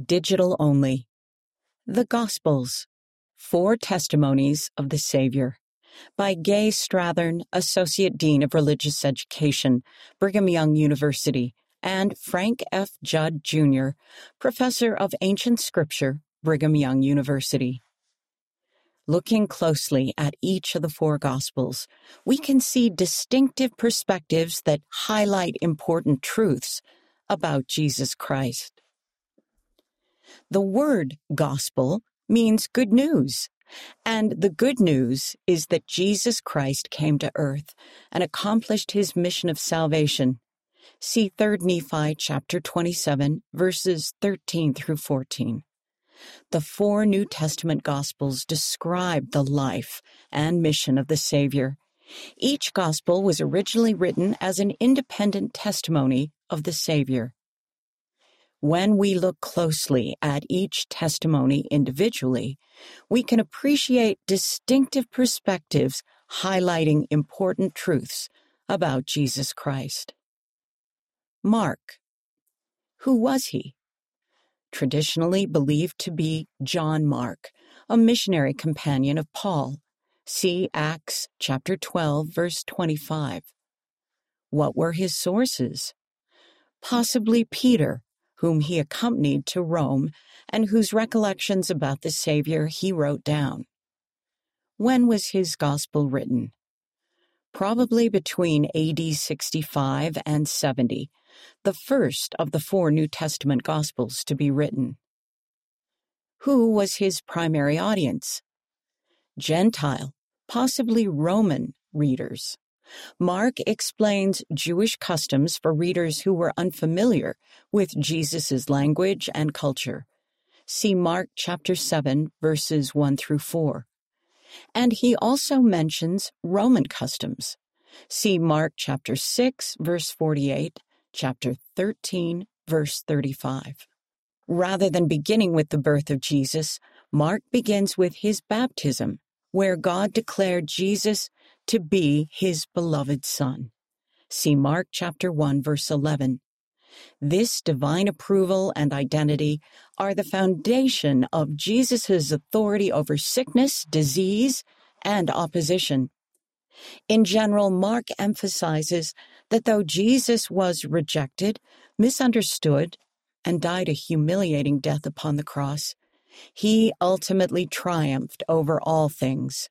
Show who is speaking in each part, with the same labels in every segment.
Speaker 1: digital only. The Gospels Four Testimonies of the Savior by Gaye Strathearn, Associate Dean of Religious Education, Brigham Young University, and Frank F. Judd, Jr., Professor of Ancient Scripture, Brigham Young University. Looking closely at each of the four Gospels, we can see distinctive perspectives that highlight important truths about Jesus Christ. The word gospel means good news. And the good news is that Jesus Christ came to earth and accomplished his mission of salvation. See 3 Nephi chapter 27 verses 13 through 14. The four New Testament Gospels describe the life and mission of the Savior. Each Gospel was originally written as an independent testimony of the Savior. When we look closely at each testimony individually, we can appreciate distinctive perspectives highlighting important truths about Jesus Christ. Mark. Who was he? Traditionally believed to be John Mark, a missionary companion of Paul. See Acts chapter 12 verse 25. What were his sources? Possibly Peter, whom he accompanied to Rome and whose recollections about the Savior he wrote down. When was his gospel written? Probably between AD 65 and 70, the first of the four New Testament gospels to be written. Who was his primary audience? Gentile, possibly Roman readers. Mark explains Jewish customs for readers who were unfamiliar with Jesus' language and culture. See Mark chapter 7, verses 1 through 4. And he also mentions Roman customs. See Mark chapter 6, verse 48, chapter 13, verse 35. Rather than beginning with the birth of Jesus, Mark begins with his baptism, where God declared Jesus to be his beloved Son. See Mark chapter 1 verse 11. This divine approval and identity are the foundation of Jesus' authority over sickness, disease, and opposition. In general, Mark emphasizes that though Jesus was rejected, misunderstood, and died a humiliating death upon the cross, he ultimately triumphed over all things.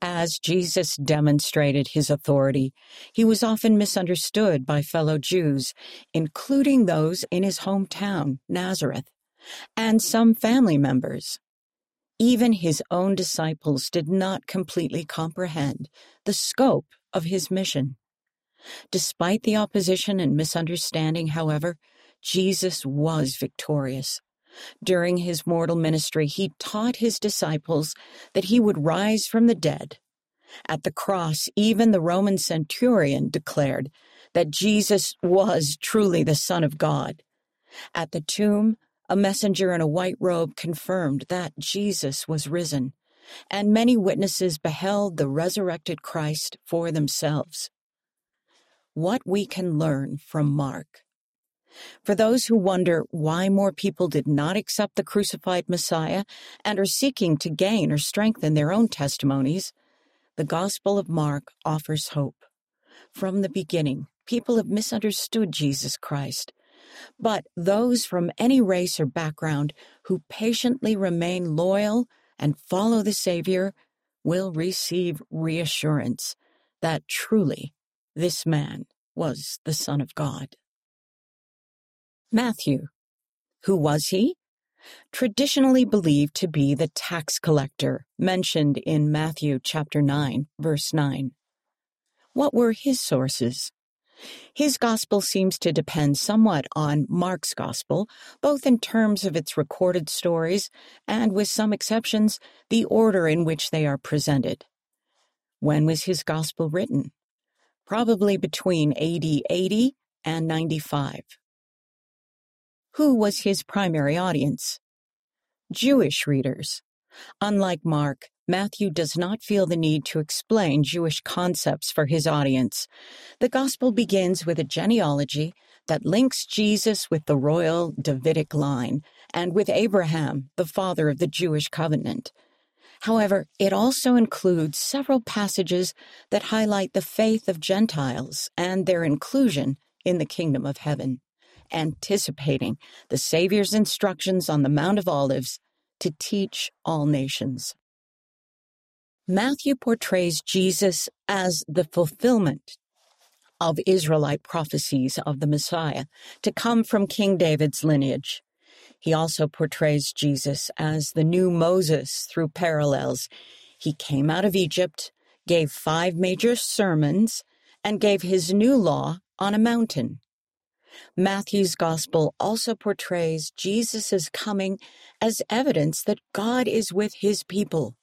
Speaker 1: As Jesus demonstrated his authority, he was often misunderstood by fellow Jews, including those in his hometown, Nazareth, and some family members. Even his own disciples did not completely comprehend the scope of his mission. Despite the opposition and misunderstanding, however, Jesus was victorious. During his mortal ministry, he taught his disciples that he would rise from the dead. At the cross, even the Roman centurion declared that Jesus was truly the Son of God. At the tomb, a messenger in a white robe confirmed that Jesus was risen, and many witnesses beheld the resurrected Christ for themselves. What we can learn from Mark. For those who wonder why more people did not accept the crucified Messiah and are seeking to gain or strengthen their own testimonies, the Gospel of Mark offers hope. From the beginning, people have misunderstood Jesus Christ. But those from any race or background who patiently remain loyal and follow the Savior will receive reassurance that truly this man was the Son of God. Matthew. Who was he? Traditionally believed to be the tax collector mentioned in Matthew chapter 9, verse 9. What were his sources? His gospel seems to depend somewhat on Mark's gospel, both in terms of its recorded stories and, with some exceptions, the order in which they are presented. When was his gospel written? Probably between AD 80 and 95. Who was his primary audience? Jewish readers. Unlike Mark, Matthew does not feel the need to explain Jewish concepts for his audience. The gospel begins with a genealogy that links Jesus with the royal Davidic line and with Abraham, the father of the Jewish covenant. However, it also includes several passages that highlight the faith of Gentiles and their inclusion in the kingdom of heaven, anticipating the Savior's instructions on the Mount of Olives to teach all nations. Matthew portrays Jesus as the fulfillment of Israelite prophecies of the Messiah to come from King David's lineage. He also portrays Jesus as the new Moses through parallels. He came out of Egypt, gave five major sermons, and gave his new law on a mountain. Matthew's gospel also portrays Jesus' coming as evidence that God is with his people.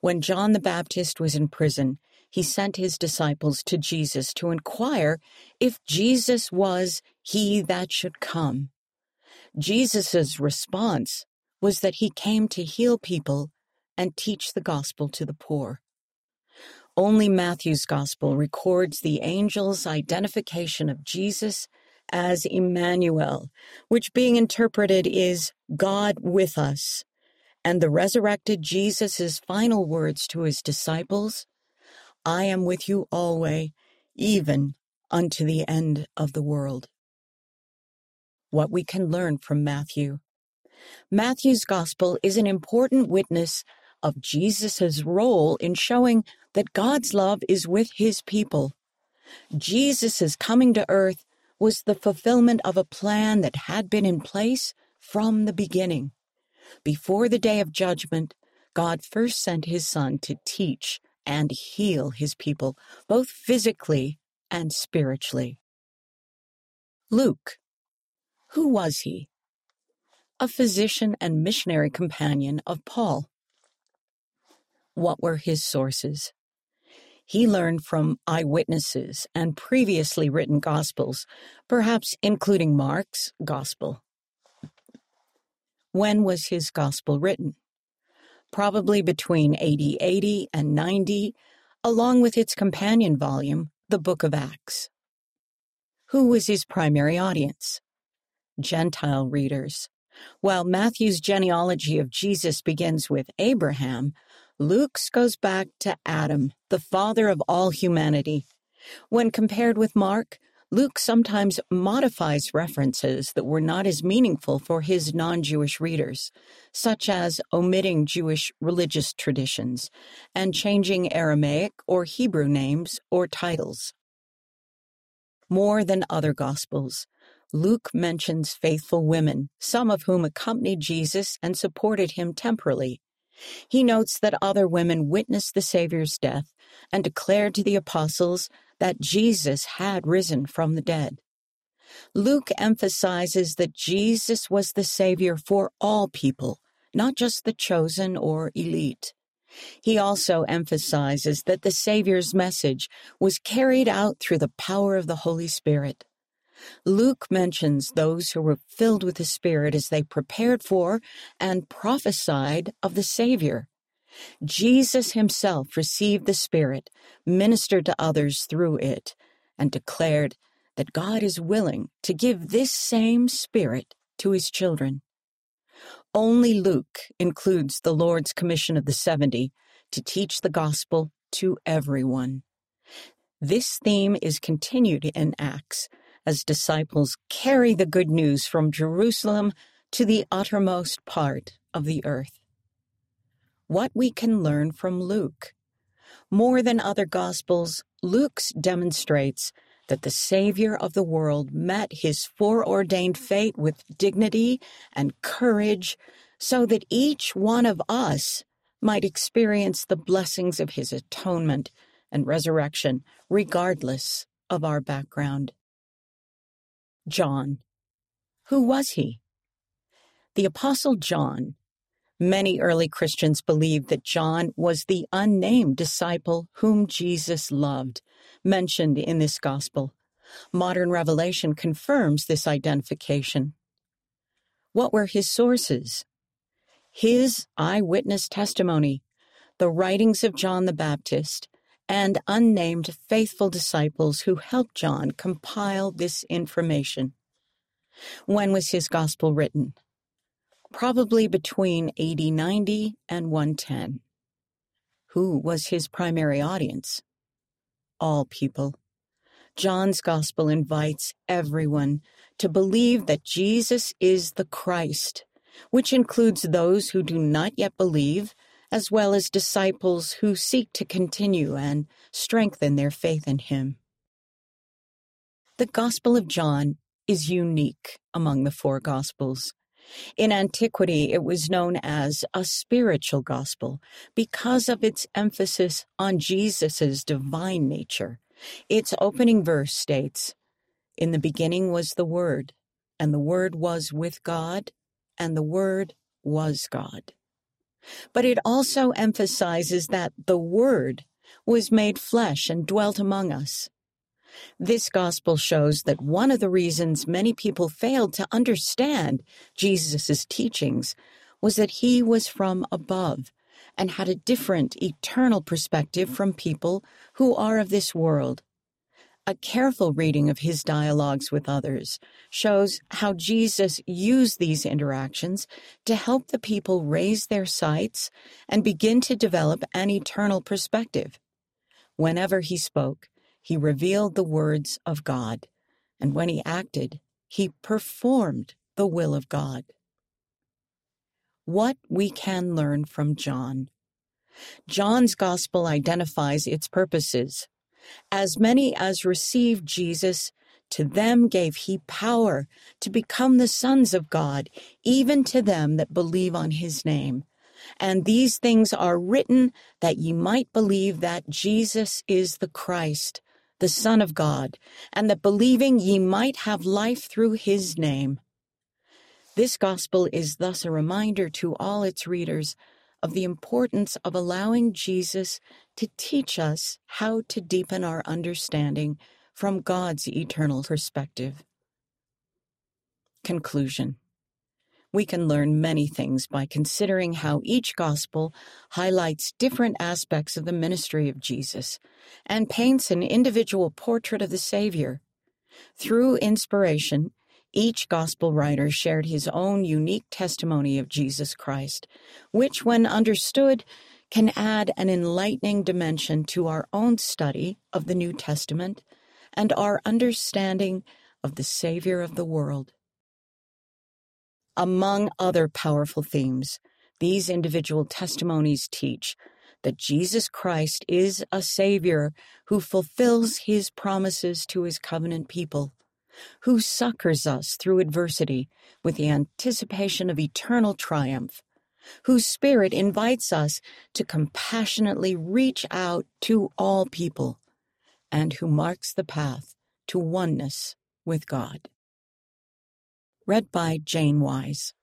Speaker 1: When John the Baptist was in prison, he sent his disciples to Jesus to inquire if Jesus was he that should come. Jesus' response was that he came to heal people and teach the gospel to the poor. Only Matthew's gospel records the angel's identification of Jesus as Emmanuel, which being interpreted is God with us, and the resurrected Jesus' final words to his disciples I am with you always, even unto the end of the world. What we can learn from Matthew. Matthew's gospel is an important witness of Jesus' role in showing that God's love is with his people. Jesus' coming to earth was the fulfillment of a plan that had been in place from the beginning. Before the day of judgment, God first sent his son to teach and heal his people, both physically and spiritually. Luke. Who was he? A physician and missionary companion of Paul. What were his sources? He learned from eyewitnesses and previously written gospels, perhaps including Mark's gospel. When was his gospel written? probably between AD 80 and 90, along with its companion volume, the Book of Acts. Who was his primary audience? Gentile readers. While Matthew's genealogy of Jesus begins with Abraham, Luke's goes back to Adam, the father of all humanity. When compared with Mark, Luke sometimes modifies references that were not as meaningful for his non Jewish readers, such as omitting Jewish religious traditions and changing Aramaic or Hebrew names or titles. More than other Gospels, Luke mentions faithful women, some of whom accompanied Jesus and supported him temporally. He notes that other women witnessed the Savior's death and declared to the apostles that Jesus had risen from the dead. Luke emphasizes that Jesus was the Savior for all people, not just the chosen or elite. He also emphasizes that the Savior's message was carried out through the power of the Holy Spirit. Luke mentions those who were filled with the Spirit as they prepared for and prophesied of the Savior. Jesus himself received the Spirit, ministered to others through it, and declared that God is willing to give this same Spirit to his children. Only Luke includes the Lord's commission of the 70 to teach the gospel to everyone. This theme is continued in Acts as disciples carry the good news from Jerusalem to the uttermost part of the earth what we can learn from Luke. More than other Gospels, Luke's demonstrates that the Savior of the world met his foreordained fate with dignity and courage so that each one of us might experience the blessings of his atonement and resurrection, regardless of our background. John. Who was he? The Apostle John Many early Christians believed that John was the unnamed disciple whom Jesus loved, mentioned in this gospel. Modern revelation confirms this identification. What were his sources? His eyewitness testimony, the writings of John the Baptist, and unnamed faithful disciples who helped John compile this information. When was his gospel written? probably between 80 90 and 110. Who was his primary audience? All people. John's Gospel invites everyone to believe that Jesus is the Christ, which includes those who do not yet believe, as well as disciples who seek to continue and strengthen their faith in him. The Gospel of John is unique among the four Gospels. In antiquity, it was known as a spiritual gospel because of its emphasis on Jesus' divine nature. Its opening verse states, In the beginning was the Word, and the Word was with God, and the Word was God. But it also emphasizes that the Word was made flesh and dwelt among us. This gospel shows that one of the reasons many people failed to understand Jesus' teachings was that he was from above and had a different eternal perspective from people who are of this world. A careful reading of his dialogues with others shows how Jesus used these interactions to help the people raise their sights and begin to develop an eternal perspective. Whenever he spoke, he revealed the words of God, and when he acted, he performed the will of God. What we can learn from John. John's gospel identifies its purposes. As many as received Jesus, to them gave he power to become the sons of God, even to them that believe on his name and these things are written that ye might believe that Jesus is the Christ, the Son of God, and that believing ye might have life through his name. This gospel is thus a reminder to all its readers of the importance of allowing Jesus to teach us how to deepen our understanding from God's eternal perspective. Conclusion we can learn many things by considering how each gospel highlights different aspects of the ministry of Jesus and paints an individual portrait of the Savior. Through inspiration, each gospel writer shared his own unique testimony of Jesus Christ, which, when understood, can add an enlightening dimension to our own study of the New Testament and our understanding of the Savior of the world. Among other powerful themes, these individual testimonies teach that Jesus Christ is a Savior who fulfills his promises to his covenant people, who succors us through adversity with the anticipation of eternal triumph, whose Spirit invites us to compassionately reach out to all people, and who marks the path to oneness with God read by Jane Wise.